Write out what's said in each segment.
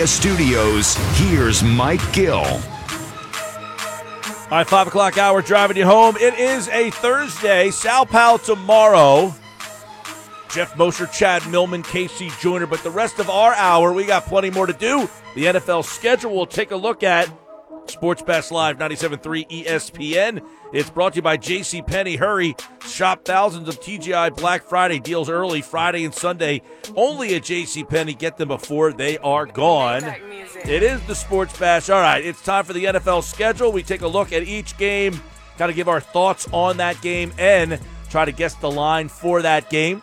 Studios, here's Mike Gill. All right, five o'clock hour driving you home. It is a Thursday. Sal Powell tomorrow. Jeff Mosher, Chad Millman, Casey Joyner. But the rest of our hour, we got plenty more to do. The NFL schedule we'll take a look at. Sports Bash Live 97.3 ESPN. It's brought to you by J.C. Penney. Hurry, shop thousands of TGI Black Friday deals early Friday and Sunday only at J.C. Penney. Get them before they are gone. It is the Sports Bash. All right, it's time for the NFL schedule. We take a look at each game, kind of give our thoughts on that game, and try to guess the line for that game.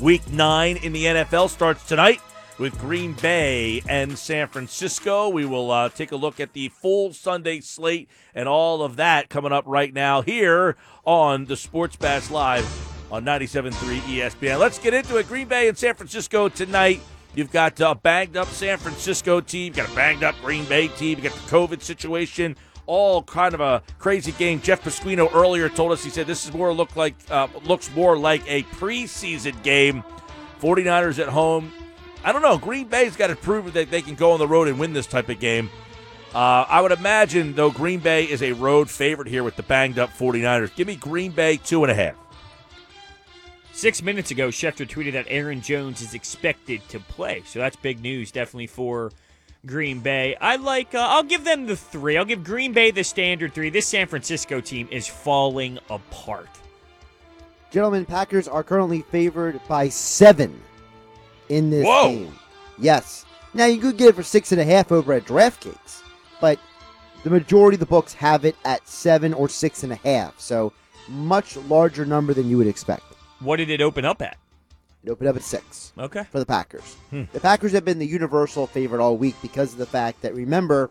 Week nine in the NFL starts tonight with Green Bay and San Francisco. We will uh, take a look at the full Sunday slate and all of that coming up right now here on the Sports Bash Live on 97.3 ESPN. Let's get into it. Green Bay and San Francisco tonight. You've got a banged up San Francisco team. You've got a banged up Green Bay team. You've got the COVID situation. All kind of a crazy game. Jeff Pasquino earlier told us he said this is more look like uh, looks more like a preseason game. 49ers at home I don't know. Green Bay's got to prove that they can go on the road and win this type of game. Uh, I would imagine, though, Green Bay is a road favorite here with the banged up 49ers. Give me Green Bay two and a half. Six minutes ago, Schefter tweeted that Aaron Jones is expected to play. So that's big news, definitely for Green Bay. I like, uh, I'll give them the three. I'll give Green Bay the standard three. This San Francisco team is falling apart. Gentlemen, Packers are currently favored by seven in this Whoa. game. Yes. Now you could get it for six and a half over at DraftKings, but the majority of the books have it at seven or six and a half. So much larger number than you would expect. What did it open up at? It opened up at six Okay. for the Packers. Hmm. The Packers have been the universal favorite all week because of the fact that remember,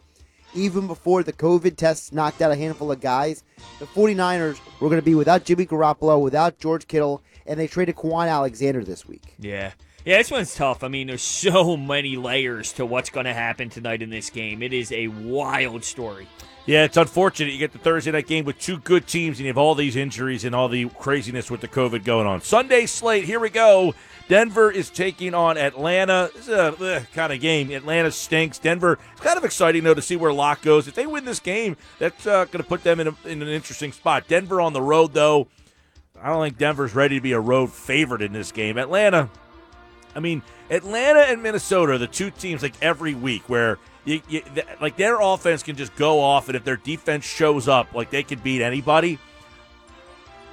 even before the COVID tests knocked out a handful of guys, the 49ers were going to be without Jimmy Garoppolo, without George Kittle, and they traded Kwon Alexander this week. Yeah. Yeah, this one's tough. I mean, there's so many layers to what's going to happen tonight in this game. It is a wild story. Yeah, it's unfortunate. You get the Thursday night game with two good teams, and you have all these injuries and all the craziness with the COVID going on. Sunday slate, here we go. Denver is taking on Atlanta. This is a ugh, kind of game. Atlanta stinks. Denver, it's kind of exciting, though, to see where Lock goes. If they win this game, that's uh, going to put them in, a, in an interesting spot. Denver on the road, though. I don't think Denver's ready to be a road favorite in this game. Atlanta, I mean, Atlanta and Minnesota are the two teams like every week where you, you th- like their offense can just go off, and if their defense shows up, like they could beat anybody.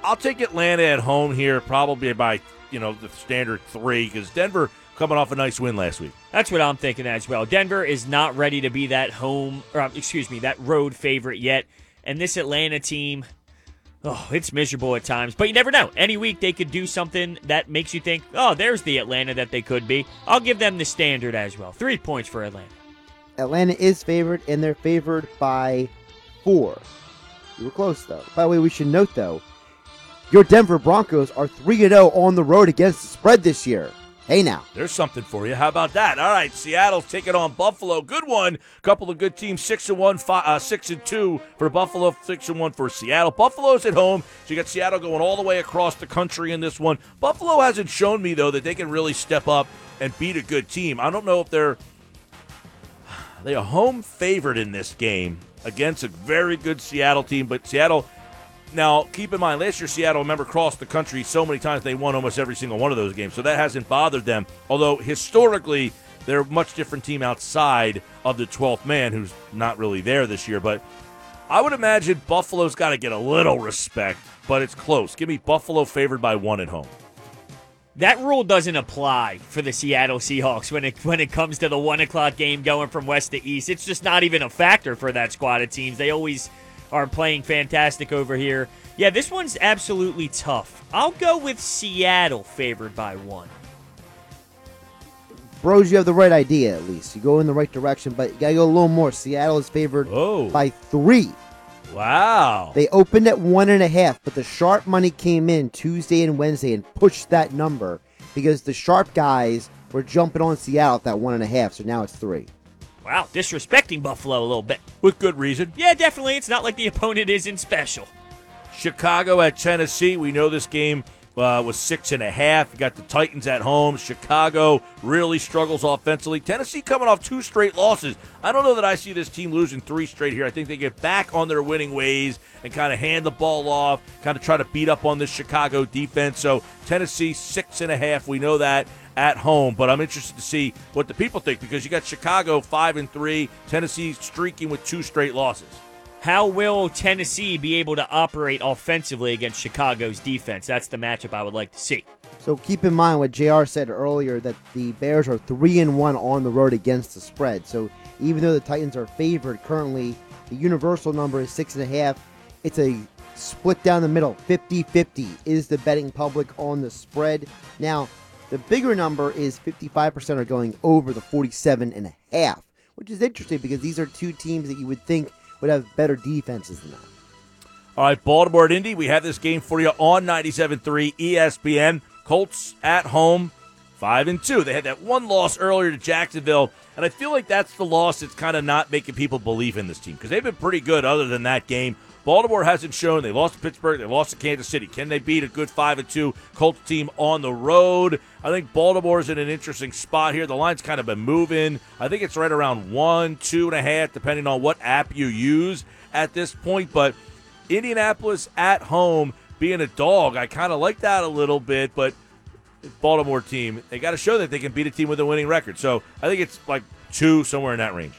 I'll take Atlanta at home here, probably by you know the standard three, because Denver coming off a nice win last week. That's what I'm thinking as well. Denver is not ready to be that home, or excuse me, that road favorite yet. And this Atlanta team, oh, it's miserable at times. But you never know. Any week they could do something that makes you think, oh, there's the Atlanta that they could be. I'll give them the standard as well. Three points for Atlanta. Atlanta is favored, and they're favored by four. You were close, though. By the way, we should note, though, your Denver Broncos are 3 0 on the road against the spread this year. Hey, now. There's something for you. How about that? All right, Seattle's taking on Buffalo. Good one. Couple of good teams. Six and one, five, uh, six and two for Buffalo. Six and one for Seattle. Buffalo's at home, so you got Seattle going all the way across the country in this one. Buffalo hasn't shown me though that they can really step up and beat a good team. I don't know if they're they are home favorite in this game against a very good Seattle team, but Seattle. Now, keep in mind, last year Seattle, remember, crossed the country so many times they won almost every single one of those games. So that hasn't bothered them. Although historically, they're a much different team outside of the 12th man, who's not really there this year. But I would imagine Buffalo's got to get a little respect, but it's close. Give me Buffalo favored by one at home. That rule doesn't apply for the Seattle Seahawks when it when it comes to the one o'clock game going from west to east. It's just not even a factor for that squad of teams. They always are playing fantastic over here. Yeah, this one's absolutely tough. I'll go with Seattle favored by one. Bros, you have the right idea, at least. You go in the right direction, but you got to go a little more. Seattle is favored Oh. by three. Wow. They opened at one and a half, but the sharp money came in Tuesday and Wednesday and pushed that number because the sharp guys were jumping on Seattle at that one and a half, so now it's three. Wow, disrespecting Buffalo a little bit. With good reason. Yeah, definitely. It's not like the opponent isn't special. Chicago at Tennessee. We know this game uh, was six and a half. You got the Titans at home. Chicago really struggles offensively. Tennessee coming off two straight losses. I don't know that I see this team losing three straight here. I think they get back on their winning ways and kind of hand the ball off, kind of try to beat up on this Chicago defense. So Tennessee six and a half. We know that at home, but I'm interested to see what the people think because you got Chicago five and three, Tennessee streaking with two straight losses. How will Tennessee be able to operate offensively against Chicago's defense? That's the matchup I would like to see. So keep in mind what Jr. said earlier that the Bears are three and one on the road against the spread. So even though the Titans are favored currently, the universal number is six and a half. It's a split down the middle, 50-50 is the betting public on the spread. Now, the bigger number is 55% are going over the 47 and a half, which is interesting because these are two teams that you would think would have better defenses than that. All right, Baltimore at Indy. We have this game for you on 97.3 ESPN. Colts at home, five and two. They had that one loss earlier to Jacksonville, and I feel like that's the loss that's kind of not making people believe in this team because they've been pretty good other than that game. Baltimore hasn't shown. They lost to Pittsburgh. They lost to Kansas City. Can they beat a good five and two Colts team on the road? I think Baltimore's in an interesting spot here. The line's kind of been moving. I think it's right around one, two and a half, depending on what app you use at this point. But Indianapolis at home being a dog, I kind of like that a little bit. But Baltimore team, they got to show that they can beat a team with a winning record. So I think it's like two somewhere in that range.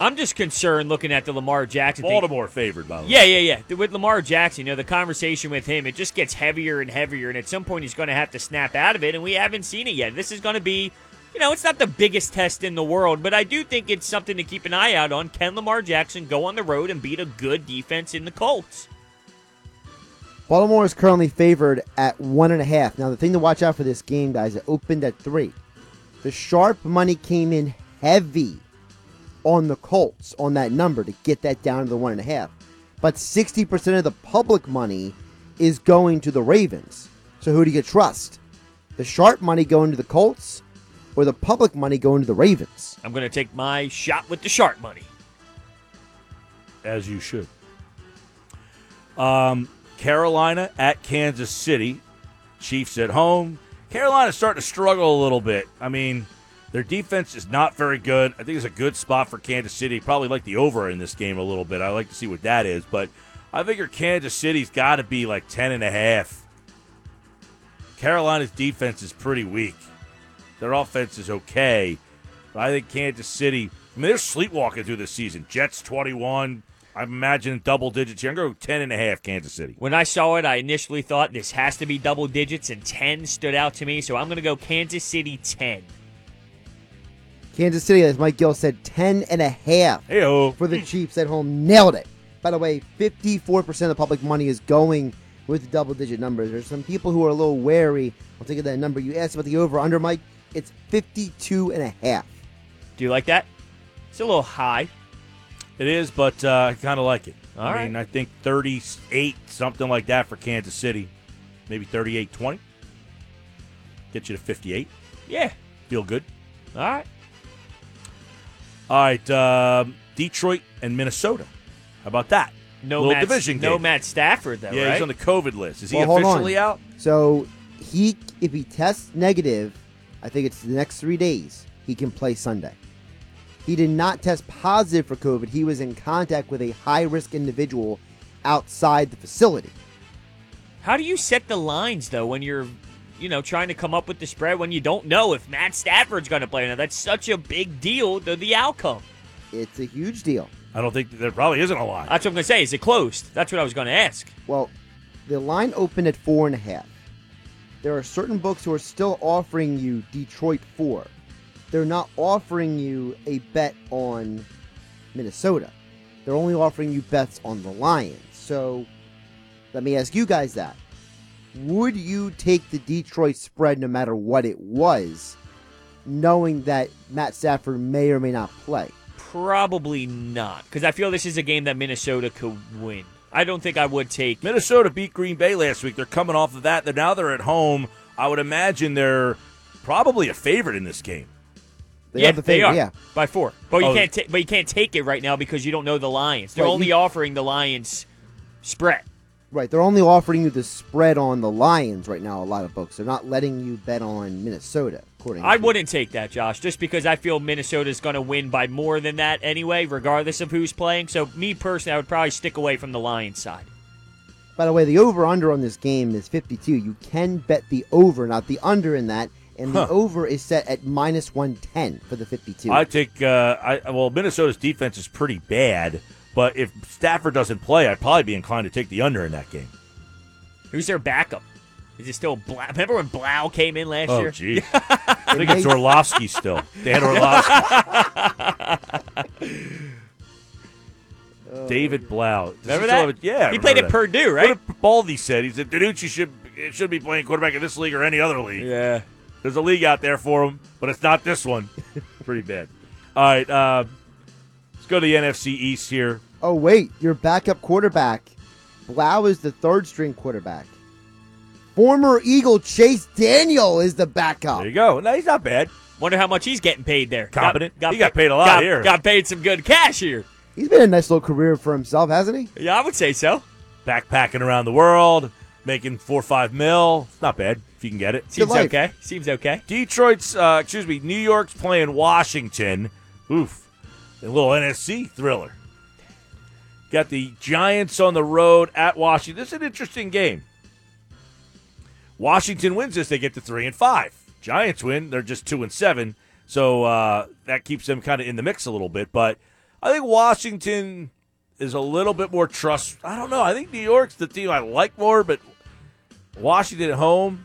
I'm just concerned looking at the Lamar Jackson thing. Baltimore favored, by the way. Yeah, yeah, yeah. With Lamar Jackson, you know, the conversation with him, it just gets heavier and heavier, and at some point he's going to have to snap out of it, and we haven't seen it yet. This is going to be, you know, it's not the biggest test in the world, but I do think it's something to keep an eye out on. Can Lamar Jackson go on the road and beat a good defense in the Colts? Baltimore is currently favored at one and a half. Now, the thing to watch out for this game, guys, it opened at three. The sharp money came in heavy on the Colts on that number to get that down to the one and a half. But 60% of the public money is going to the Ravens. So who do you trust? The sharp money going to the Colts or the public money going to the Ravens? I'm going to take my shot with the sharp money. As you should. Um, Carolina at Kansas City. Chiefs at home. Carolina's starting to struggle a little bit. I mean, their defense is not very good. I think it's a good spot for Kansas City. Probably like the over in this game a little bit. I like to see what that is, but I figure Kansas City's got to be like 10 and a half. Carolina's defense is pretty weak. Their offense is okay. But I think Kansas City, I mean, they're sleepwalking through this season. Jets 21. I'm imagining double digits here. I'm going to go 10 and a half Kansas City. When I saw it, I initially thought this has to be double digits, and 10 stood out to me, so I'm going to go Kansas City 10. Kansas City, as Mike Gill said, 10 and a half Hey-o. for the Chiefs at home. Nailed it. By the way, 54% of the public money is going with double digit numbers. There's some people who are a little wary. I'll take that number. You asked about the over under, Mike. It's 52 and a half. Do you like that? It's a little high. It is, but uh, I kind of like it. All I right. mean, I think 38, something like that for Kansas City. Maybe 38 20. Get you to 58. Yeah. Feel good. All right. All right. Um, Detroit and Minnesota. How about that? No Little Matt, division no. Matt Stafford though, yeah, right? he's on the COVID list. Is he Well, hold officially out? So he, if he tests negative, I think it's the next three days, he can play Sunday. He did not test positive for COVID. He was in contact with a high risk individual outside the facility. How do you set the lines though when you're, you know, trying to come up with the spread when you don't know if Matt Stafford's going to play? Now that's such a big deal to the outcome. It's a huge deal. I don't think there probably isn't a line. That's what I'm going to say. Is it closed? That's what I was going to ask. Well, the line opened at four and a half. There are certain books who are still offering you Detroit four. They're not offering you a bet on Minnesota. They're only offering you bets on the Lions. So let me ask you guys that. Would you take the Detroit spread no matter what it was, knowing that Matt Stafford may or may not play? Probably not, because I feel this is a game that Minnesota could win. I don't think I would take. Minnesota beat Green Bay last week. They're coming off of that. They're now they're at home. I would imagine they're probably a favorite in this game. They yeah, are the they are yeah. by four. But you Oh. can't. Ta- but you can't take it right now because you don't know the Lions. They're Right, only you- offering the Lions spread. Right, they're only offering you the spread on the Lions right now. A lot of books they're not letting you bet on Minnesota. According, I to- wouldn't take that, Josh, just because I feel Minnesota's going to win by more than that anyway, regardless of who's playing. So, me personally, I would probably stick away from the Lions side. By the way, the over under on this game is 52. You can bet the over, not the under in that, and the Huh. over is set at minus 110 for the 52. I take, Uh, I well, Minnesota's defense is pretty bad, but if Stafford doesn't play, I'd probably be inclined to take the under in that game. Who's their backup? Is it still Blough? Remember when Blough came in last Oh, year? gee. I think it's Orlovsky still. Dan Orlovsky. David Blough. Does he Remember that? have it? Yeah. He played remember at. Purdue, right? What did Baldy said? He said DiNucci should should be playing quarterback in this league or any other league. Yeah. There's a league out there for him, but it's not this one. Pretty bad. All right, uh, let's go to the NFC East here. oh, wait, your backup quarterback. Blough is the third string quarterback. Former Eagle Chase Daniel is the backup. There you go. No, he's not bad. Wonder how much he's getting paid there. Competent. He got paid a lot got, here. Got paid some good cash here. He's been a nice little career for himself, hasn't he? Yeah, I would say so. Backpacking around the world, making four or five mil. It's not bad if you can get it. Seems okay. Seems okay. Detroit's, uh, excuse me, New York's playing Washington. Oof. A little NFC thriller. Got the Giants on the road at Washington. This is an interesting game. Washington wins this, they get to three and five. Giants win, they're just two and seven. So uh, that keeps them kind of in the mix a little bit. But I think Washington is a little bit more trust. I don't know. I think New York's the team I like more, but Washington at home.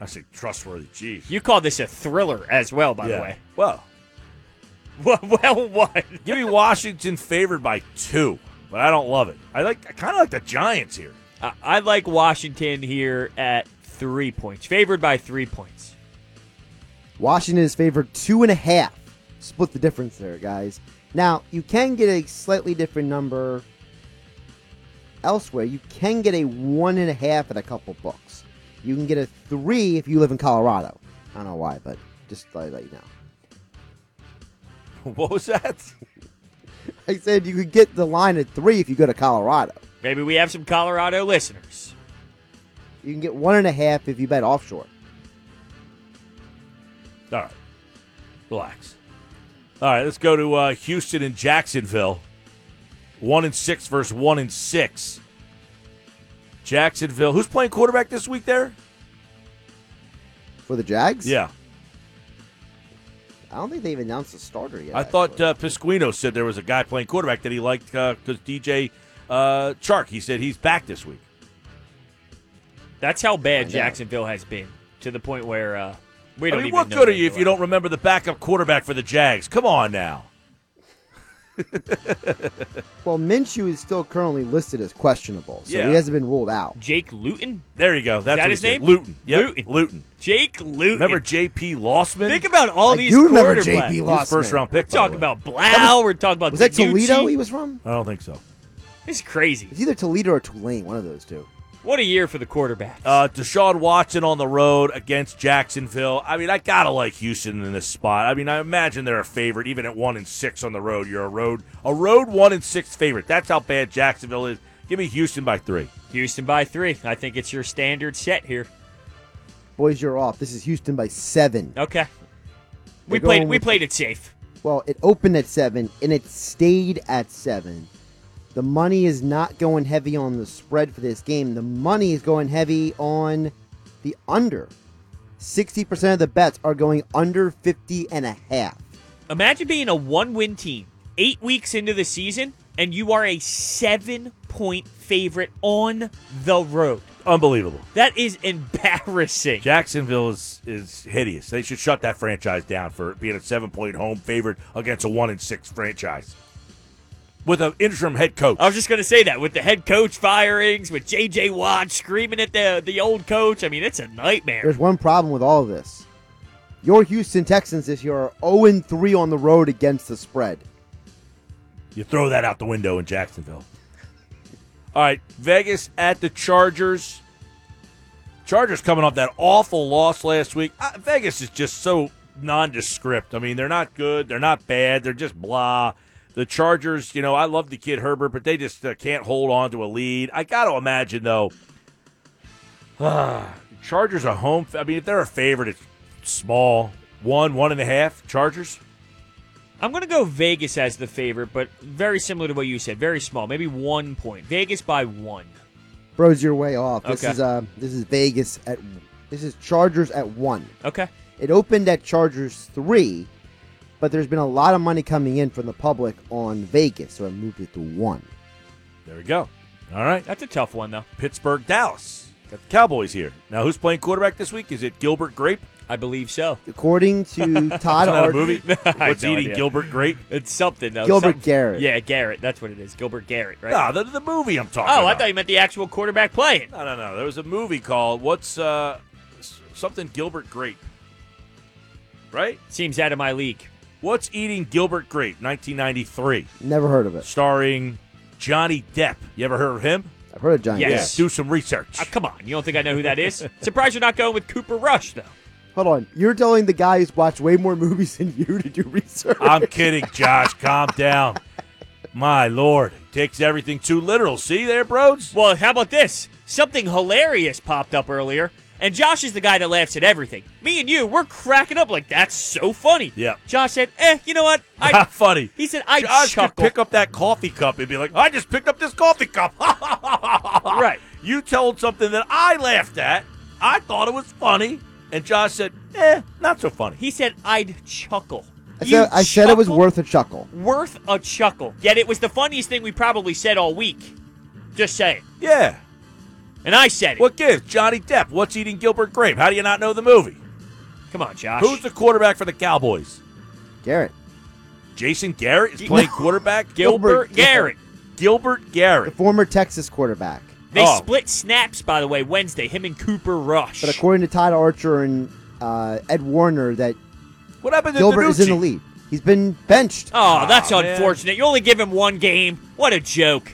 I say trustworthy. Jeez. You call this a thriller as well, by the way. Well, Well, well what? give me Washington favored by two, but I don't love it. I like. I kind of like the Giants here. I, I like Washington here at three points, favored by three points. Washington is favored two and a half. Split the difference there, guys. Now, you can get a slightly different number elsewhere. You can get a one and a half at a couple books. You can get a three if you live in Colorado. I don't know why, but just thought let you know. What was that? I said you could get the line at three if you go to Colorado. Maybe we have some Colorado listeners. You can get one and a half if you bet offshore. All right, relax. All right, let's go to uh, Houston and Jacksonville. One and six versus one and six. Jacksonville. Who's playing quarterback this week? There. For the Jags? Yeah, I don't think they've announced a starter yet. I thought actually. uh, Pasquino said there was a guy playing quarterback that he liked because DJ uh, Chark. He said he's back this week. That's how bad. Jacksonville has been to the point where uh, we don't mean, even what know good are you if you don't remember the backup quarterback for the Jags? Come on now. Well, Minshew is still currently listed as questionable, so Yeah. he hasn't been ruled out. Jake Luton? There you go. That's that his name? Luton. Yep. Luton. Luton. Jake Luton. Remember J.P. Losman? Think about all I these do remember. JP He Losman. first round pick. by the Talking about Blough. We're talking about Was that Toledo he was from? I don't think so. It's crazy. It's either Toledo or Tulane, one of those two. What a year for the quarterbacks. Uh, Deshaun Watson on the road against Jacksonville. I mean, I gotta like Houston in this spot. I mean, I imagine they're a favorite, even at one and six on the road. You're a road a road one and six favorite. That's how bad Jacksonville is. Give me Houston by three. Houston by three. I think it's your standard set here. Boys, you're off. This is Houston by seven. Okay. We They're played. We played it safe. Well, it opened at seven and it stayed at seven. The money is not going heavy on the spread for this game. The money is going heavy on the under. 60% of the bets are going under 50 and a half. Imagine being a one-win team, eight weeks into the season, and you are a seven-point favorite on the road. Unbelievable. That is embarrassing. Jacksonville is is hideous. They should shut that franchise down for being a seven point home favorite against a one and six franchise with an interim head coach. I was just gonna say that with the head coach firings, with J.J. Watt screaming at the the old coach. I mean, it's a nightmare. There's one problem with all of this. Your Houston Texans this year are 0 3 on the road against the spread. You throw that out the window in Jacksonville. All right, Vegas at the Chargers. Chargers coming off that awful loss last week. Uh, Vegas is just so nondescript. I mean, they're not good. They're not bad. They're just blah. The Chargers, you know, I love the kid Herbert, but they just uh, can't hold on to a lead. I got to imagine though. Chargers are home. I mean, if they're a favorite, it's small. One, one and a half. Chargers. I'm going to go Vegas as the favorite, but very similar to what you said. Very small, maybe one point. Vegas by one. Bros, you're way off. This Okay. is uh, this is Vegas at this is Chargers at one. Okay. It opened at Chargers three, but there's been a lot of money coming in from the public on Vegas, so I moved it to one. There we go. All right. That's a tough one, though. Pittsburgh, Dallas. Got the Cowboys here. Now, who's playing quarterback this week? Is it Gilbert Grape? I believe so. According to Todd Isn't a movie? What's have no eating idea. Gilbert Grape? It's something, though. Gilbert Some- Garrett. Yeah, Garrett. That's what it is. Gilbert Garrett, right? No, the, the movie I'm talking oh, about. I thought you meant the actual quarterback playing. No, no, no. There was a movie called what's uh something Gilbert Grape. Right? Seems out of my league. What's eating Gilbert Grape? 1993, never heard of it. starring Johnny Depp. You ever heard of him? I've heard of Johnny. Yes. Depp. Do some research. Oh, come on. You don't think I know who that is? Surprised you're not going with Cooper Rush, though. Hold on, you're telling the guy who's watched way more movies than you to do research. I'm kidding, Josh. Calm down. My lord, takes everything too literal. See there, bros? Well, how about this? Something hilarious popped up earlier, and Josh is the guy that laughs at everything. Me and you, we're cracking up like that's so funny. Yeah. Josh said, "Eh, you know what? I." Not funny. he said, "I Josh could chuckle." pick up that coffee cup and be like, "I just picked up this coffee cup." Right. You told something that I laughed at. I thought it was funny, and Josh said, "Eh, not so funny." He said, "I'd chuckle." I said, I said it was worth a chuckle. worth a chuckle. Yet it was the funniest thing we probably said all week. Just saying. Yeah. And I said it. What gives? Johnny Depp. What's eating Gilbert Grape? How do you not know the movie? Come on, Josh. Who's the quarterback for the Cowboys? Garrett, Jason Garrett is playing quarterback. Gilbert Gilbert Garrett? Gilbert Garrett. the former Texas quarterback. They Oh. split snaps, by the way, Wednesday. Him and Cooper Rush. But according to Todd Archer and uh, Ed Werder, that What happened to Gilbert is in the lead. He's been benched. oh, that's Aw, man. unfortunate. You only give him one game. What a joke.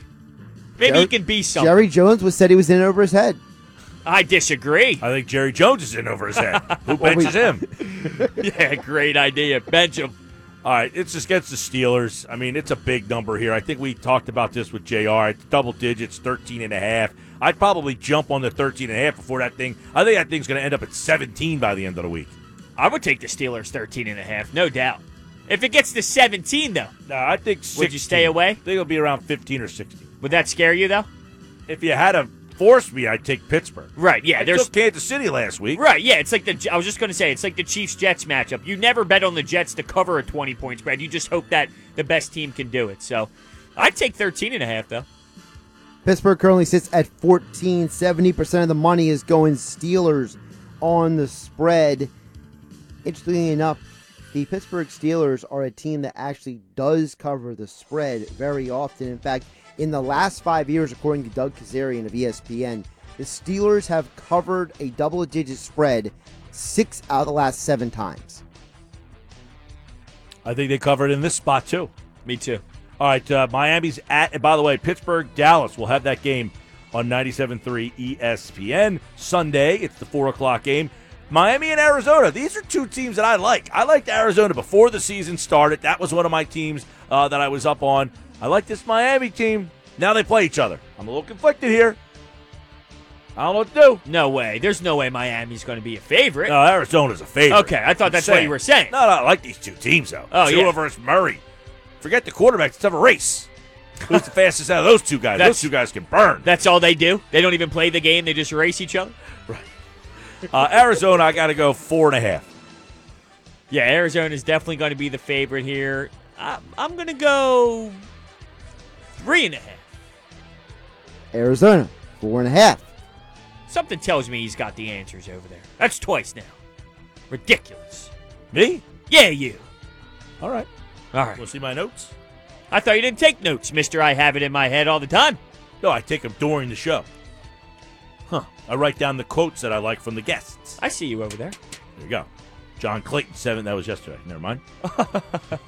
Maybe Jerry- he can be something. Jerry Jones was said he was in over his head. I disagree. I think Jerry Jones is in over his head. Who Well, we- benches him? yeah, great idea. Bench him. All right, it's just against the Steelers. I mean, it's a big number here. I think we talked about this with JR. It's double digits, 13 and a half. I'd probably jump on the 13 and a half before that thing. I think that thing's going to end up at 17 by the end of the week. I would take the Steelers 13 and a half, no doubt. If it gets to 17, though, No, I think 16. Would you stay away? I think it'll be around 15 or 16. Would that scare you, though? If you had to force me, I'd take Pittsburgh. Right, yeah. I there's took Kansas City last week. Right, yeah, it's like the I was just going to say it's like the Chiefs Jets matchup. You never bet on the Jets to cover a 20 point spread. You just hope that the best team can do it. So, I'd take 13 and a half though. Pittsburgh currently sits at 14. 70% of the money is going Steelers on the spread. Interestingly enough, the Pittsburgh Steelers are a team that actually does cover the spread very often. In fact, in the last five years, according to Doug Kezirian of ESPN, the Steelers have covered a double digit spread six out of the last seven times. I think they covered in this spot, too. Me too. All right, uh, Miami's at, and by the way, Pittsburgh, Dallas will have that game on 97.3 ESPN. Sunday, it's the 4 o'clock game. Miami and Arizona, these are two teams that I like. I liked Arizona before the season started. That was one of my teams uh, that I was up on. I like this Miami team. Now they play each other. I'm a little conflicted here. I don't know what to do. No way. There's no way Miami's going to be a favorite. No, Arizona's a favorite. Okay, I thought that's what you were saying. No, no, I like these two teams, though. Oh, Tua yeah. versus Murray. Forget the quarterbacks. Let's have a race. Who's the fastest out of those two guys? That's- those two guys can burn. That's all they do. They don't even play the game. They just race each other. Right. Uh, Arizona, I got to go four and a half. Yeah, Arizona is definitely going to be the favorite here. I, I'm going to go three and a half. Arizona, four and a half. Something tells me he's got the answers over there. That's twice now. Ridiculous. Me? Yeah, you. All right. All right. Want to see my notes? I thought you didn't take notes, mister. I have it in my head all the time. No, I take them during the show. Huh. I write down the quotes that I like from the guests. I see you over there. There you go. John Clayton, seven. That was yesterday. Never mind.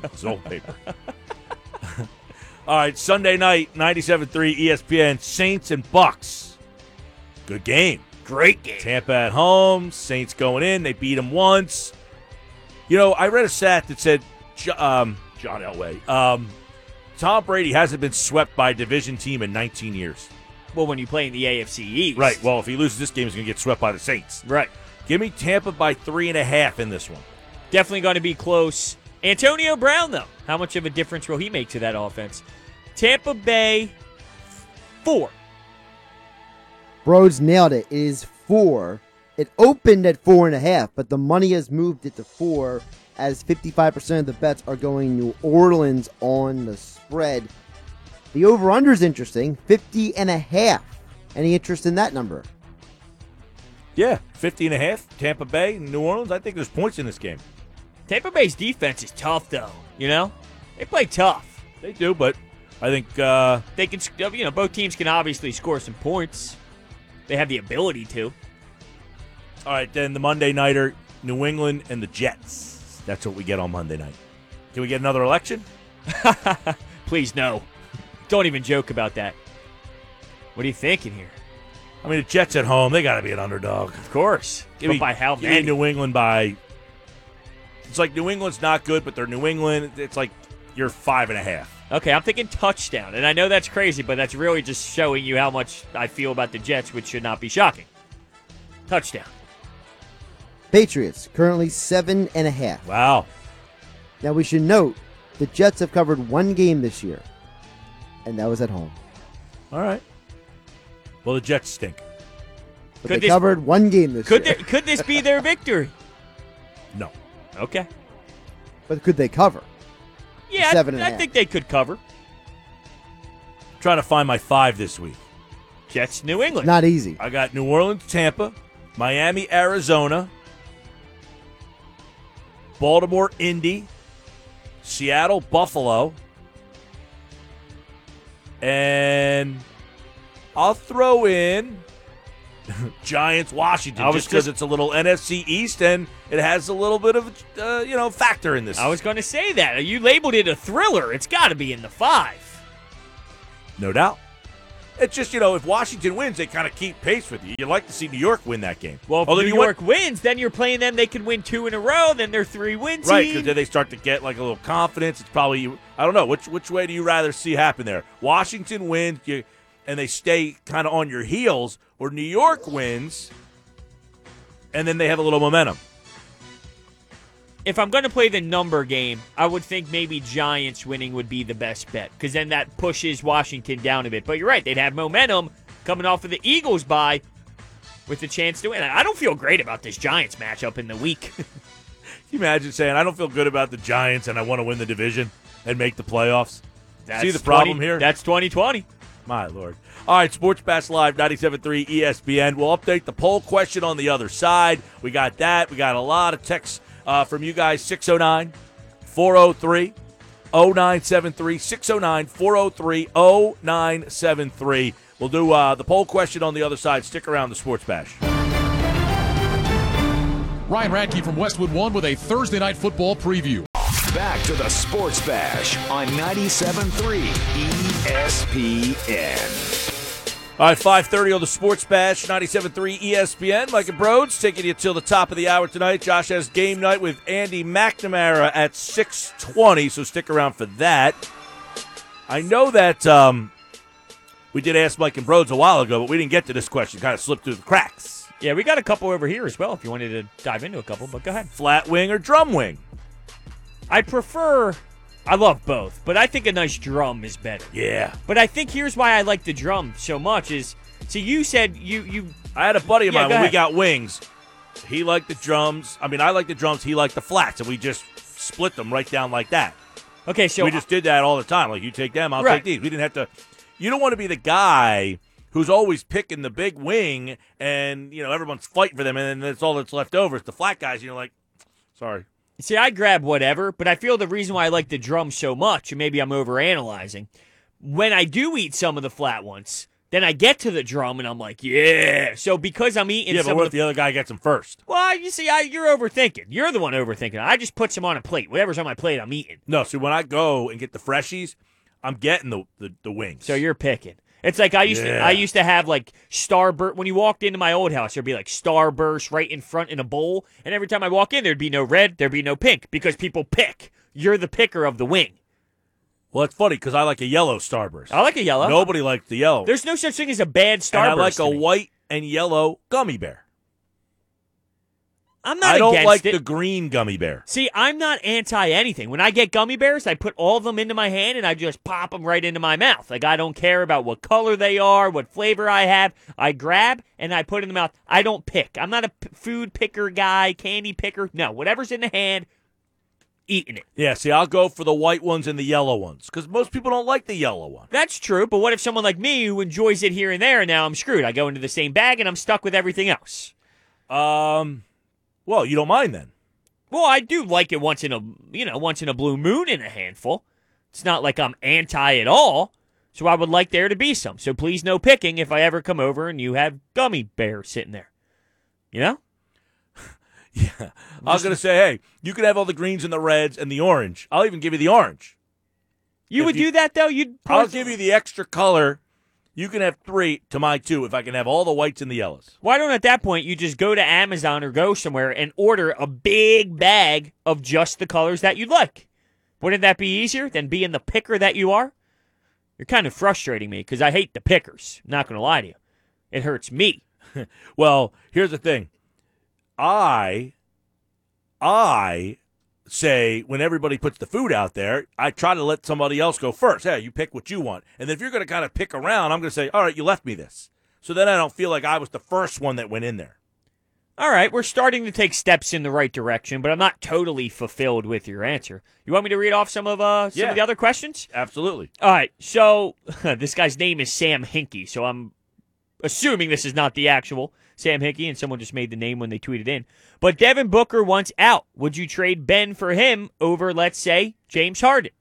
it's old paper. All right, Sunday night, 97.3 ESPN, Saints and Bucks. Good game. Great game. Tampa at home. Saints going in. They beat them once. You know, I read a stat that said um, John Elway. Um, Tom Brady hasn't been swept by a division team in 19 years. Well, when you play in the AFC East. Right. Well, if he loses this game, he's going to get swept by the Saints. Right. Give me Tampa by three and a half in this one. Definitely going to be close. Antonio Brown, though, how much of a difference will he make to that offense? Tampa Bay, four. Brodes nailed it. It is four. It opened at four and a half, but the money has moved it to four as 55% of the bets are going New Orleans on the spread. The over under is interesting 50 and a half. Any interest in that number? Yeah, 50 and a half. Tampa Bay, New Orleans. I think there's points in this game. Tampa Bay's defense is tough, though. You know, they play tough. They do, but I think uh, They can, you know, both teams can obviously score some points. They have the ability to. all right. Then the Monday nighter, New England and the Jets. That's what we get on Monday night. Can we get another election? Please, no. Don't even joke about that. What are you thinking here? I mean, the Jets at home, they got to be an underdog. Of course. Give but me by how many? New England by. It's like New England's not good, but they're New England. It's like you're five and a half. Okay, I'm thinking touchdown. And I know that's crazy, but that's really just showing you how much I feel about the Jets, which should not be shocking. Touchdown. Patriots, currently seven and a half. Wow. Now we should note the Jets have covered one game this year, and that was at home. All right. Well, the Jets stink. But Could they this- covered one game this Could year. there, could this be their victory? No. Okay. But could they cover? Yeah, Seven and I, a I half. think they could cover. trying to find my five this week. Jets, New England. Not easy. I got New Orleans, Tampa, Miami, Arizona, Baltimore, Indy, Seattle, Buffalo, and I'll throw in Giants, Washington, I was just because it's a little NFC East and it has a little bit of uh, you know factor in this. I was going to say that. You labeled it a thriller. It's got to be in the five. no doubt. It's just you know if Washington wins, they kind of keep pace with you. You'd like to see New York win that game. Well, if Although New you went- York wins, then you're playing them. They can win two in a row. Then they're three wins. Right, because then they start to get like a little confidence. It's probably I don't know which which way do you rather see happen there? Washington wins, you, and they stay kind of on your heels, or New York wins, and then they have a little momentum. if I'm going to play the number game, I would think maybe Giants winning would be the best bet because then that pushes Washington down a bit. But you're right; they'd have momentum coming off of the Eagles bye with the chance to win. I don't feel great about this Giants matchup in the week. Can you imagine saying I don't feel good about the Giants and I want to win the division and make the playoffs? That's See the problem 20 here? That's 2020. My lord. All right, Sports Bash Live 97.3 ESPN. We'll update the poll question on the other side. We got that. We got a lot of texts uh, from you guys 609 403 0973 609 403 0973. We'll do uh, the poll question on the other side. Stick around the Sports Bash. Ryan Radke from Westwood One with a Thursday night football preview. Back to the Sports Bash on 97.3 ESPN. All right, 5.30 on the Sports Bash, 97.3 ESPN. Mike and Brodes taking you till the top of the hour tonight. Josh has game night with Andy McNamara at 6.20, so stick around for that. I know that um, we did ask Mike and Brodes a while ago, but we didn't get to this question. Kind of slipped through the cracks. Yeah, we got a couple over here as well. If you wanted to dive into a couple, but go ahead. Flat wing or drum wing? I prefer. I love both, but I think a nice drum is better. Yeah. But I think here's why I like the drum so much is. So you said you you I had a buddy of Yeah, mine go when we got wings. He liked the drums. I mean, I like the drums. He liked the flats, and we just split them right down like that. okay. So we just did that all the time. Like you take them, I'll Right. take these. We didn't have to. You don't want to be the guy who's always picking the big wing, and you know everyone's fighting for them, and then that's all that's left over. It's the flat guys. And you're like, sorry. See, I grab whatever, but I feel the reason why I like the drum so much, and maybe I'm overanalyzing, when I do eat some of the flat ones, then I get to the drum and I'm like, yeah. So because I'm eating yeah, but what if the, the other guy gets them first? well, you see, I, you're overthinking. You're the one overthinking. I just put some on a plate. Whatever's on my plate, I'm eating. No. See, when I go and get the freshies, I'm getting the the, the wings. So you're picking. It's like I used to. I used to have like Starburst. When you walked into my old house, there'd be like Starburst right in front in a bowl, and every time I walk in, there'd be no red, there'd be no pink because people pick. You're the picker of the wing. Well, it's funny because I like a yellow Starburst. I like a yellow. Nobody likes the yellow. There's no such thing as a bad Starburst. and I like a white and yellow gummy bear. I'm not I don't against like it. the green gummy bear. See, I'm not anti anything. When I get gummy bears, I put all of them into my hand and I just pop them right into my mouth. Like I don't care about what color they are, what flavor I have. I grab and I put in the mouth. I don't pick. I'm not a p- food picker guy, candy picker. No, whatever's in the hand, eating it. Yeah, see, I'll go for the white ones and the yellow ones because most people don't like the yellow one. That's true, but what if someone like me who enjoys it here and there, and now I'm screwed? I go into the same bag and I'm stuck with everything else. Um, well, you don't mind then. Well, I do like it once in a you know once in a blue moon in a handful. It's not like I'm anti at all. So I would like there to be some. So please no picking if I ever come over and you have gummy bear sitting there. You know? Yeah, I was gonna say, hey, you can have all the greens and the reds and the orange. I'll even give you the orange. You If would you- do that though. You'd I'll give you the extra color. You can have three to my two if I can have all the whites and the yellows. Why don't at that point you just go to Amazon or go somewhere and order a big bag of just the colors that you'd like? Wouldn't that be easier than being the picker that you are? You're kind of frustrating me because I hate the pickers. Not going to lie to you. It hurts me. Well, here's the thing. I I say when everybody puts the food out there, I try to let somebody else go first. Hey, you pick what you want. And if you're going to kind of pick around, I'm going to say, "All right, you left me this." So then I don't feel like I was the first one that went in there. All right, we're starting to take steps in the right direction, but I'm not totally fulfilled with your answer. You want me to read off some of uh, some Yeah. of the other questions? Absolutely. All right, so this guy's name is Sam Hinkie, so I'm assuming this is not the actual Sam Hinkie, and someone just made the name when they tweeted in. But Devin Booker wants out. Would you trade Ben for him over, let's say, James Harden?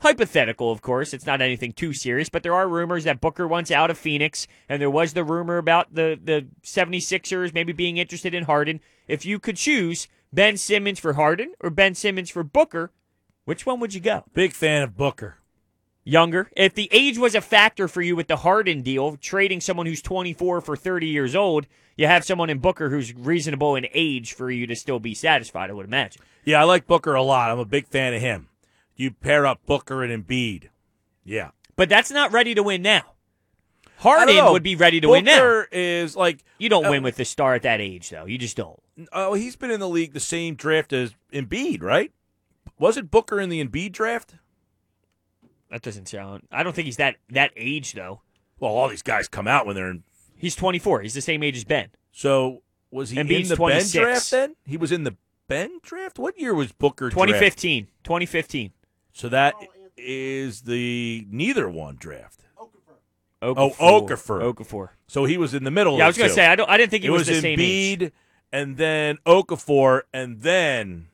Hypothetical, of course. It's not anything too serious, but there are rumors that Booker wants out of Phoenix, and there was the rumor about the, the 76ers maybe being interested in Harden. If you could choose Ben Simmons for Harden or Ben Simmons for Booker, which one would you go? Big fan of Booker. Younger. If the age was a factor for you with the Harden deal, trading someone who's 24 for 30 years old, you have someone in Booker who's reasonable in age for you to still be satisfied, I would imagine. Yeah, I like Booker a lot. I'm a big fan of him. You pair up Booker and Embiid. Yeah. But that's not ready to win now. Harden would be ready to win now. Booker is like You don't uh, win with the star at that age, though. You just don't. Oh, he's been in the league the same draft as Embiid, right? Was it Booker in the Embiid draft? That doesn't sound. I don't think he's that that age though. Well, all these guys come out when they're in. He's 24. He's the same age as Ben. So was he Embiid's in the 26. Ben draft then? He was in the Ben draft. What year was Booker? drafted? 2015. 2015. So that is the neither one draft. Okafor. Oh, Okafor. Okafor. So he was in the middle. Yeah, I was gonna say I don't. I didn't think it he was, was the same age. And then Okafor, and then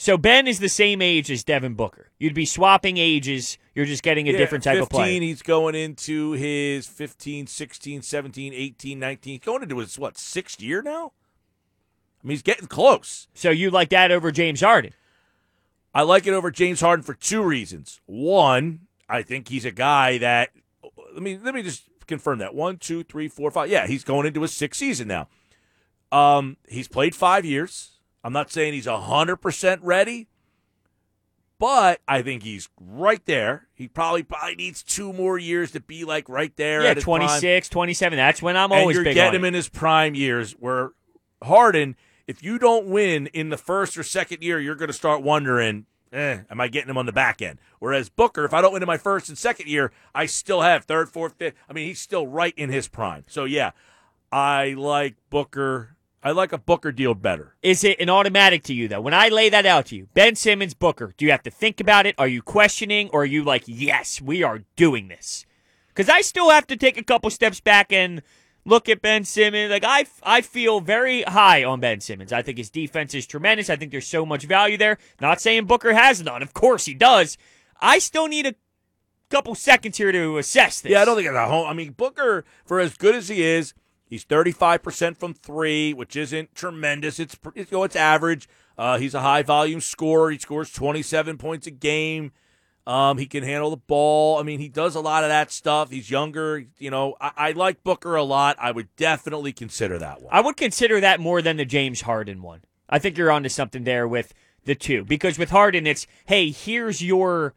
So Ben is the same age as Devin Booker. You'd be swapping ages. You're just getting a Yeah, different type 15, of player. He's going into his 15, 16, 17, 18, 19. He's going into his, what, sixth year now? I mean, he's getting close. So you like that over James Harden? I like it over James Harden for two reasons. One, I think he's a guy that, let me, let me just confirm that. One, two, three, four, five. Yeah, he's going into his sixth season now. Um, he's played five years. I'm not saying he's 100% ready, but I think he's right there. He probably probably needs two more years to be like right there. Yeah, at his prime. 26, 27. That's when I'm and always you're big getting on him it. in his prime years. Where Harden, if you don't win in the first or second year, you're going to start wondering, eh, am I getting him on the back end? Whereas Booker, if I don't win in my first and second year, I still have third, fourth, fifth. I mean, he's still right in his prime. So yeah, I like Booker. I like a Booker deal better. Is it an automatic to you though? When I lay that out to you, Ben Simmons, Booker, do you have to think about it? Are you questioning, or are you like, yes, we are doing this? Because I still have to take a couple steps back and look at Ben Simmons. Like I, I feel very high on Ben Simmons. I think his defense is tremendous. I think there's so much value there. Not saying Booker has none. Of course he does. I still need a couple seconds here to assess this. Yeah, I don't think it's a home. I mean, Booker, for as good as he is, he's 35% from three, which isn't tremendous. It's, pr- you know, it's average. Uh, he's a high volume scorer. He scores 27 points a game. Um, he can handle the ball. I mean, he does a lot of that stuff. He's younger. You know, I, I like Booker a lot. I would definitely consider that one. I would consider that more than the James Harden one. I think you're onto something there with the two because with Harden, it's hey, here's your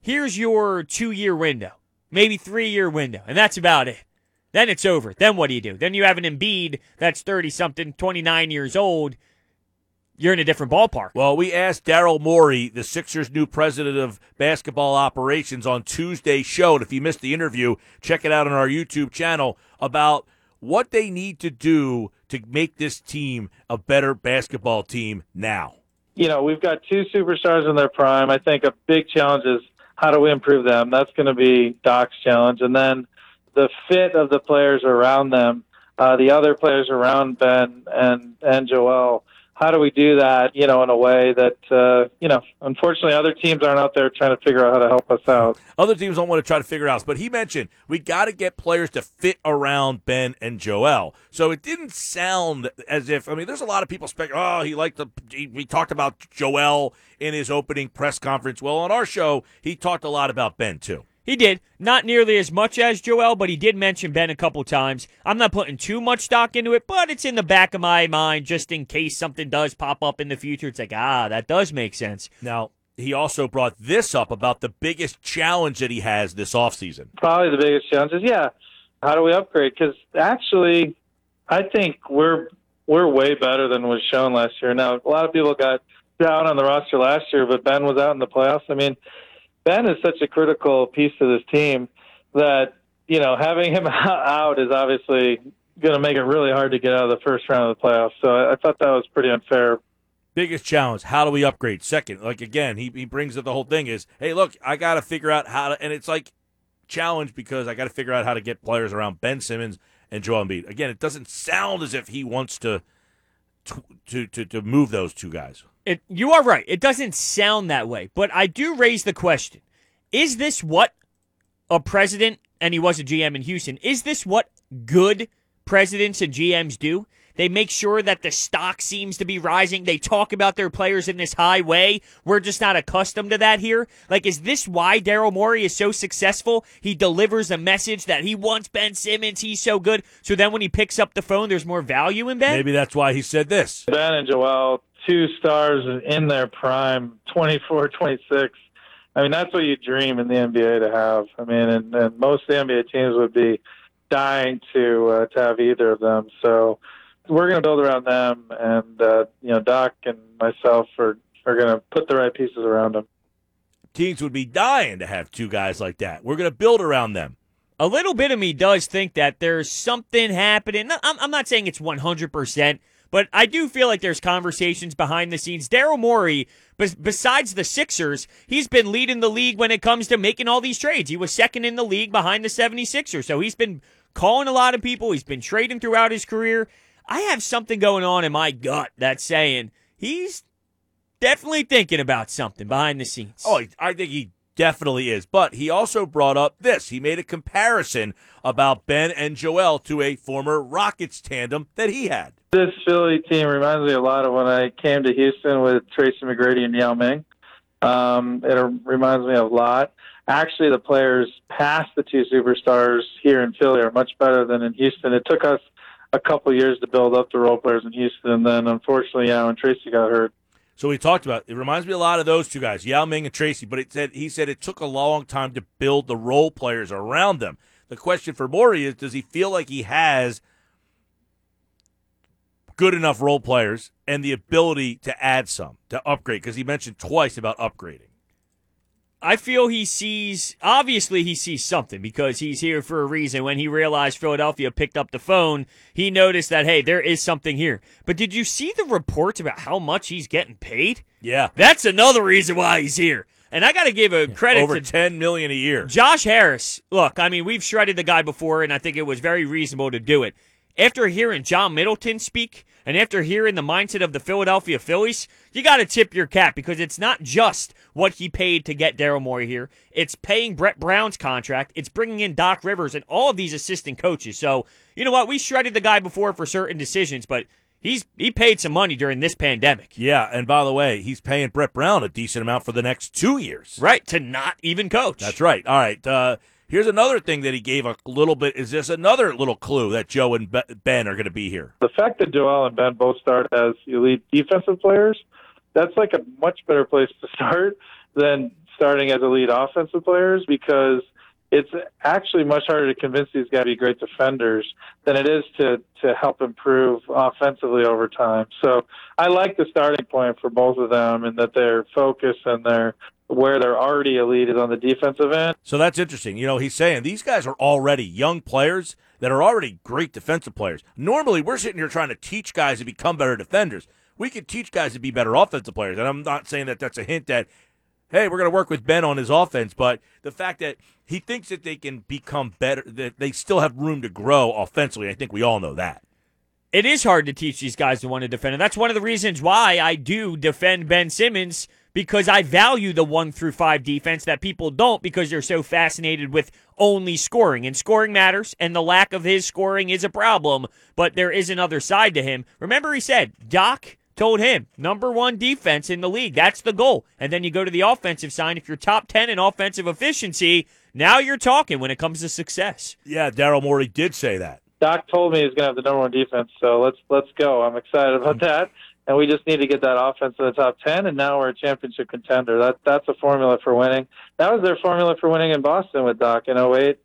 here's your two year window, maybe three year window, and that's about it. Then it's over. Then what do you do? Then you have an Embiid that's 30 something, 29 years old. You're in a different ballpark. Well, we asked Daryl Morey, the Sixers' new president of basketball operations, on Tuesday's show. And if you missed the interview, check it out on our YouTube channel about what they need to do to make this team a better basketball team now. You know, we've got two superstars in their prime. I think a big challenge is how do we improve them? That's going to be Doc's challenge. And then the fit of the players around them, uh, the other players around Ben and, and Joel how do we do that, you know, in a way that, uh, you know, unfortunately other teams aren't out there trying to figure out how to help us out. Other teams don't want to try to figure out, but he mentioned we got to get players to fit around Ben and Joel. So it didn't sound as if, I mean, there's a lot of people spec, oh, he liked the, he, we talked about Joel in his opening press conference. Well, on our show, he talked a lot about Ben too. He did. Not nearly as much as Joel, but he did mention Ben a couple times. I'm not putting too much stock into it, but it's in the back of my mind just in case something does pop up in the future. It's like, ah, that does make sense. Now, he also brought this up about the biggest challenge that he has this offseason. Probably the biggest challenge is, yeah, how do we upgrade? Because actually, I think we're we're way better than was shown last year. Now, a lot of people got down on the roster last year, but Ben was out in the playoffs. I mean, Ben is such a critical piece to this team that you know having him out is obviously going to make it really hard to get out of the first round of the playoffs. So I, thought that was pretty unfair. Biggest challenge: How do we upgrade? Second, like again, he he brings up the whole thing is, hey, look, I got to figure out how to, and it's like challenge because I got to figure out how to get players around Ben Simmons and Joel Embiid. Again, it doesn't sound as if he wants to to to, to move those two guys. It, you are right. It doesn't sound that way, but I do raise the question: Is this what a president and he was a GM in Houston? Is this what good presidents and GMs do? They make sure that the stock seems to be rising. They talk about their players in this high way. We're just not accustomed to that here. Like, is this why Daryl Morey is so successful? He delivers a message that he wants Ben Simmons. He's so good. So then when he picks up the phone, there's more value in Ben? Maybe that's why he said this. Ben and Joel two stars in their prime, 24, 26. I mean, that's what you dream in the NBA to have. I mean, and, and most NBA teams would be dying to uh, to have either of them. So we're going to build around them, and uh, you know, Doc and myself are are going to put the right pieces around them. Teams would be dying to have two guys like that. We're going to build around them. A little bit of me does think that there's something happening. I'm, I'm not saying it's 100 percent but I do feel like there's conversations behind the scenes. Daryl Morey, besides the Sixers, he's been leading the league when it comes to making all these trades. He was second in the league behind the 76ers. So he's been calling a lot of people. He's been trading throughout his career. I have something going on in my gut that's saying he's definitely thinking about something behind the scenes. Oh, I think he definitely is. But he also brought up this. He made a comparison about Ben and Joel to a former Rockets tandem that he had. This Philly team reminds me a lot of when I came to Houston with Tracy McGrady and Yao Ming. Um, it reminds me a lot. Actually, the players past the two superstars here in Philly are much better than in Houston. It took us a couple years to build up the role players in Houston, and then unfortunately, Yao and Tracy got hurt. So we talked about it reminds me a lot of those two guys, Yao Ming and Tracy, but it said he said it took a long time to build the role players around them. The question for Morey is does he feel like he has – good enough role players and the ability to add some to upgrade because he mentioned twice about upgrading. I feel he sees, obviously, he sees something because he's here for a reason. When he realized Philadelphia picked up the phone, he noticed that, hey, there is something here. But did you see the reports about how much he's getting paid? Yeah. That's another reason why he's here. And I got to give a credit over to ten million a year. Josh Harris. Look, I mean, we've shredded the guy before, and I think it was very reasonable to do it. After hearing John Middleton speak, and after hearing the mindset of the Philadelphia Phillies, you got to tip your cap because it's not just what he paid to get Daryl Morey here. It's paying Brett Brown's contract. It's bringing in Doc Rivers and all of these assistant coaches. So, you know what? We shredded the guy before for certain decisions, but he's he paid some money during this pandemic. Yeah, and by the way, he's paying Brett Brown a decent amount for the next two years. Right, to not even coach. That's right. All right. Uh, Here's another thing that he gave a little bit. Is this another little clue that Joe and Ben are going to be here? The fact that Joel and Ben both start as elite defensive players, that's like a much better place to start than starting as elite offensive players because it's actually much harder to convince these guys to be great defenders than it is to to help improve offensively over time. So I like the starting point for both of them and that their focus and their where they're already elite is on the defensive end. So that's interesting. You know, he's saying these guys are already young players that are already great defensive players. Normally, we're sitting here trying to teach guys to become better defenders. We could teach guys to be better offensive players. And I'm not saying that that's a hint that, hey, we're going to work with Ben on his offense, but the fact that he thinks that they can become better, that they still have room to grow offensively, I think we all know that. It is hard to teach these guys to want to defend. And that's one of the reasons why I do defend Ben Simmons because I value the one through five defense that people don't because they're so fascinated with only scoring. And scoring matters, and the lack of his scoring is a problem, but there is another side to him. Remember, he said, Doc told him, number one defense in the league. That's the goal. And then you go to the offensive side. If you're top 10 in offensive efficiency, now you're talking when it comes to success. Yeah, Daryl Morey did say that. Doc told me he's going to have the number one defense, so let's let's go. I'm excited about mm. that and we just need to get that offense in the top 10 and now we're a championship contender that that's a formula for winning that was their formula for winning in boston with doc in 08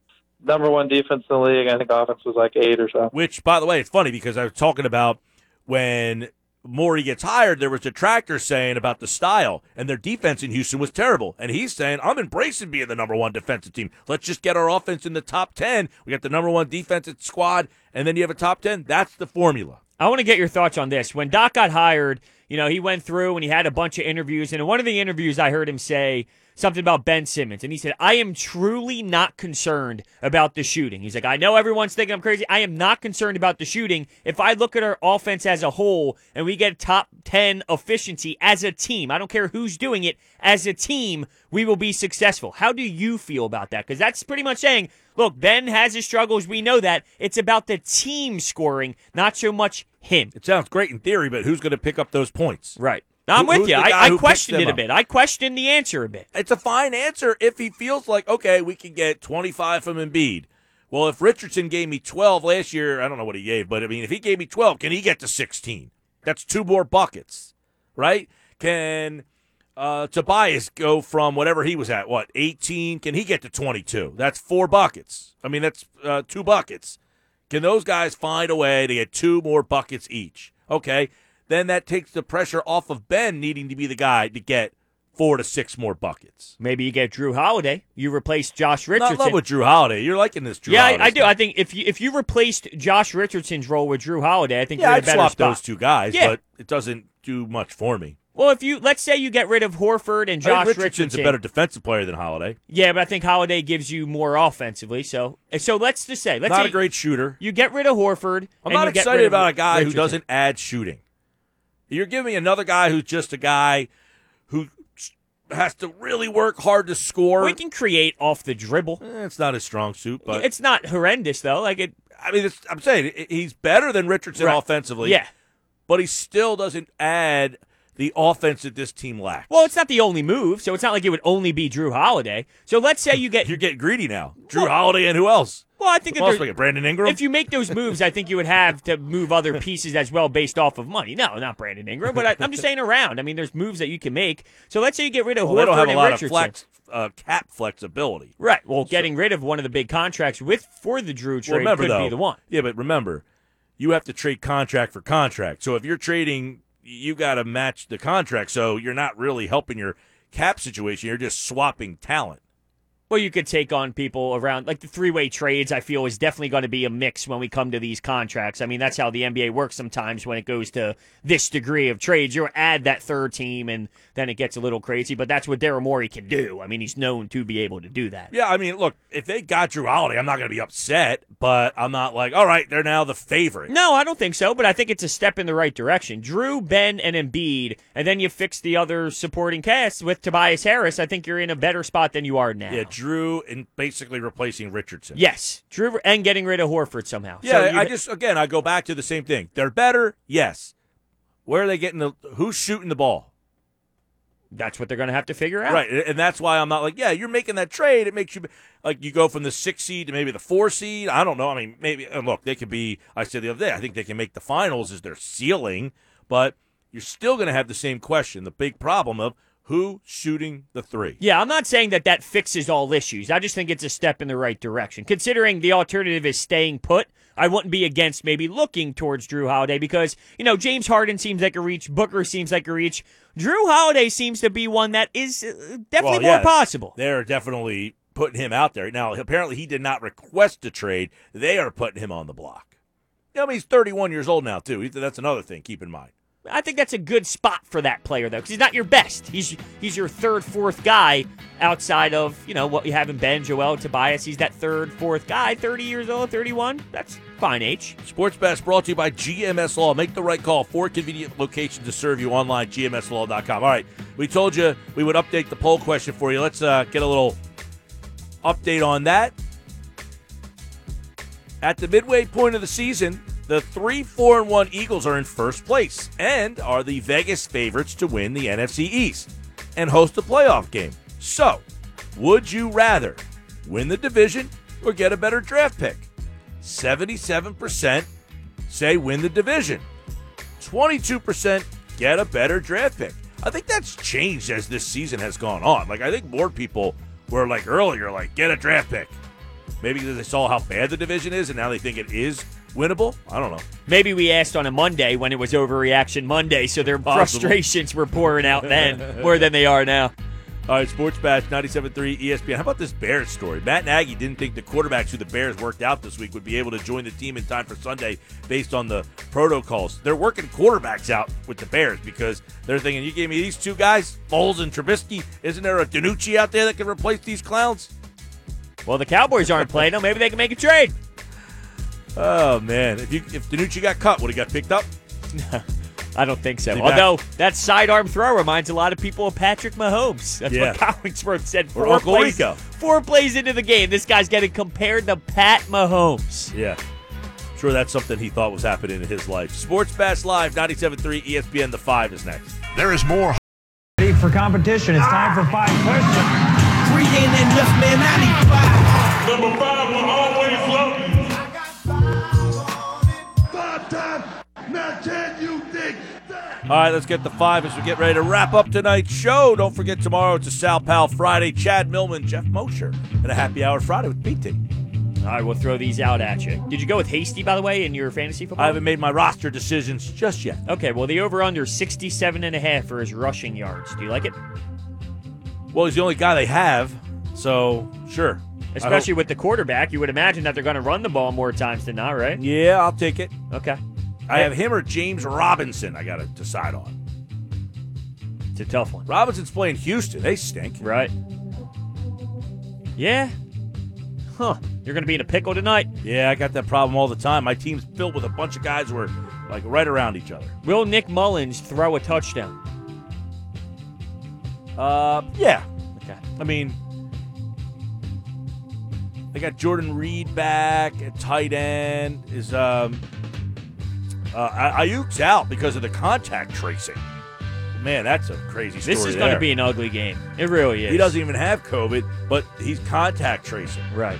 number one defense in the league i think offense was like eight or so Which, by the way, it's funny because I was talking about when Morey gets hired, there was detractors saying about the style, and their defense in Houston was terrible. And he's saying, I'm embracing being the number one defensive team. Let's just get our offense in the top 10. We got the number one defensive squad, and then you have a top 10. That's the formula. I want to get your thoughts on this. When Doc got hired, you know, he went through and he had a bunch of interviews. And in one of the interviews, I heard him say something about Ben Simmons. And he said, I am truly not concerned about the shooting. He's like, I know everyone's thinking I'm crazy. I am not concerned about the shooting. If I look at our offense as a whole and we get top 10 efficiency as a team, I don't care who's doing it, as a team, we will be successful. How do you feel about that? Because that's pretty much saying, look, Ben has his struggles. We know that. It's about the team scoring, not so much him. It sounds great in theory, but who's going to pick up those points? Right. I'm Who- with you. I, I questioned it a up? bit. I questioned the answer a bit. It's a fine answer if he feels like, okay, we can get 25 from Embiid. Well, if Richardson gave me 12 last year, I don't know what he gave, but I mean, if he gave me 12, can he get to 16? That's two more buckets, right? Can uh, Tobias go from whatever he was at, what, 18? Can he get to 22? That's four buckets. I mean, that's uh, two buckets. Can those guys find a way to get two more buckets each? Okay. Then that takes the pressure off of Ben needing to be the guy to get four to six more buckets. Maybe you get Jrue Holiday. You replace Josh Richardson. Not love with Jrue Holiday. You're liking this Jrue yeah, Holiday I, I do. I think if you if you replaced Josh Richardson's role with Jrue Holiday, I think yeah, you're in I'd a better swap spot. those two guys, Yeah. but it doesn't do much for me. Well, if you let's say you get rid of Horford and Josh Richardson's Richardson, a better defensive player than Holiday. yeah, but I think Holiday gives you more offensively. So, so let's just say let's Not say a great shooter. you get rid of Horford. I'm not excited about a guy who doesn't add shooting. You're giving me another guy who's just a guy who has to really work hard to score. We can create off the dribble. Eh, it's not his strong suit, but it's not horrendous though. Like it, I mean, it's, I'm saying he's better than Richardson Right. offensively. yeah. but he still doesn't add the offense that this team lacks. Well, it's not the only move, so it's not like it would only be Jrue Holiday. So let's say you get you're getting greedy now. Jrue Well- Holiday and who else? well, I think Who if else Brandon Ingram. if you make those moves, I think you would have to move other pieces as well based off of money. No, not Brandon Ingram, but I, I'm just saying around. I mean, there's moves that you can make. So let's say you get rid of well, Horford don't have a lot Richardson. of flex, uh, cap flexibility. Right. Well, getting rid of one of the big contracts with for the Jrue Well, trade remember could though, be the one. Yeah, but remember, you have to trade contract for contract. So if you're trading, you got to match the contract. So you're not really helping your cap situation. You're just swapping talent. Well, you could take on people around like the three-way trades. I feel is definitely going to be a mix when we come to these contracts. I mean, that's how the NBA works sometimes when it goes to this degree of trades. You add that third team, and then it gets a little crazy. But that's what Daryl Morey can do. I mean, he's known to be able to do that. Yeah, I mean, look, if they got Jrue Holiday, I'm not going to be upset, but I'm not like, all right, they're now the favorite. No, I don't think so, but I think it's a step in the right direction. Jrue, Ben, and Embiid, and then you fix the other supporting cast with Tobias Harris. I think you're in a better spot than you are now. Yeah, Jrue and basically replacing Richardson. Yes, Jrue, and getting rid of Horford somehow. Yeah, So I just again I go back to the same thing. They're better, yes. Where are they getting the who's shooting the ball? that's what they're going to have to figure out. Right, and that's why I'm not like, yeah, you're making that trade. It makes you like you go from the six seed to maybe the four seed. I don't know. I mean, maybe and look, they could be. I said the other day, I think they can make the finals as their ceiling, but you're still going to have the same question, the big problem of Who shooting the three? Yeah, I'm not saying that that fixes all issues. I just think it's a step in the right direction. Considering the alternative is staying put, I wouldn't be against maybe looking towards Jrue Holiday because, you know, James Harden seems like a reach, Booker seems like a reach. Jrue Holiday seems to be one that is uh, definitely Well, more yes, possible. They're definitely putting him out there. Now, apparently, he did not request a trade. They are putting him on the block. I mean, he's 31 years old now, too. That's another thing. Keep in mind. I think that's a good spot for that player though, because he's not your best. He's he's your third, fourth guy outside of you know what you have in Ben, Joel, Tobias. He's that third, fourth guy. Thirty years old, thirty-one. That's fine age. Sports Bash brought to you by GMS Law. Make the right call. Four convenient locations to serve you online. GMSLaw.com. All right, we told you we would update the poll question for you. Let's uh, get a little update on that. At the midway point of the season, the three, four, and one Eagles are in first place and are the Vegas favorites to win the NFC East and host a playoff game. So, would you rather win the division or get a better draft pick? 77% say win the division. 22% get a better draft pick. I think that's changed as this season has gone on. Like I think more people were like earlier like get a draft pick. Maybe because they saw how bad the division is and now they think it is winnable. I don't know. Maybe we asked on a Monday when it was overreaction Monday, so their Possible. frustrations were pouring out then more than they are now. All right, Sports Bash 97.3 ESPN. How about this Bears story? Matt Nagy didn't think the quarterbacks who the Bears worked out this week would be able to join the team in time for Sunday based on the protocols. They're working quarterbacks out with the Bears because they're thinking, you gave me these two guys, Foles and Trubisky. Isn't there a DiNucci out there that can replace these clowns? Well, the Cowboys aren't playing them. Maybe they can make a trade. Oh, man. If you if DiNucci got cut, would he got picked up? I don't think so. Is back? Although that sidearm throw reminds a lot of people of Patrick Mahomes. That's Yeah. what Collinsworth said. Or Four Uncle plays, Rico. four plays into the game, this guy's getting compared to Pat Mahomes. Yeah. Sure, that's something he thought was happening in his life. Sports Bash Live, 97.3 ESPN. The 5 is next. There is more Ready for competition. It's time for five questions. Pregame and just man 95. Number five will always All right, let's get the five as we get ready to wrap up tonight's show. Don't forget tomorrow it's a Sal Pal Friday. Chad Millman, Jeff Mosher, and a happy hour Friday with BT. All right, we'll throw these out at you. Did you go with Hasty, by the way, in your fantasy football? I haven't made my roster decisions just yet. Okay, well, the over-under 67 and a half for his rushing yards. Do you like it? Well, he's the only guy they have, so sure. Especially with the quarterback, you would imagine that they're going to run the ball more times than not, right? Yeah, I'll take it. Okay. I have him or James Robinson. I got to decide on. It's a tough one. Robinson's playing Houston. They stink. Right. Yeah. Huh. You're going to be in a pickle tonight. Yeah, I got that problem all the time. My team's filled with a bunch of guys who are like right around each other. Will Nick Mullens throw a touchdown? Uh, yeah. Okay. I mean, they got Jordan Reed back at tight end. Is um, uh, Aiyuk's out because of the contact tracing. Man, that's a crazy story. This is going to be an ugly game. It really is. He doesn't even have COVID, but he's contact tracing. Right.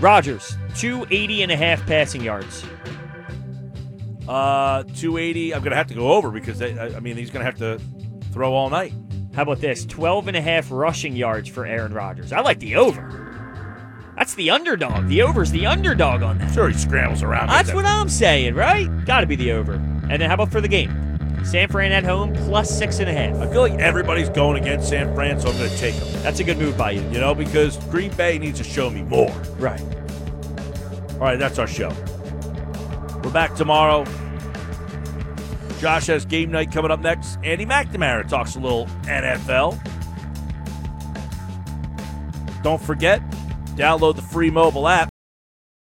Rodgers, 280 and a half passing yards. Uh, 280. I'm going to have to go over because they, I I mean he's going to have to throw all night. How about this? 12 and a half rushing yards for Aaron Rodgers. I like the over. That's the underdog. The over's the underdog on that. Sure, he scrambles around. That's what I'm saying, right? Got to be the over. And then how about for the game? San Fran at home plus six and a half. I feel like everybody's going against San Fran, so I'm going to take them. That's a good move by you. You know, because Green Bay needs to show me more. Right. All right, that's our show. We're back tomorrow. Josh has game night coming up next. Andy McNamara talks a little NFL. Don't forget, download the free mobile app.